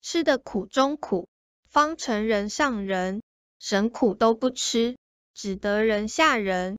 吃的苦中苦，方成人上人，神苦都不吃，只得人下人。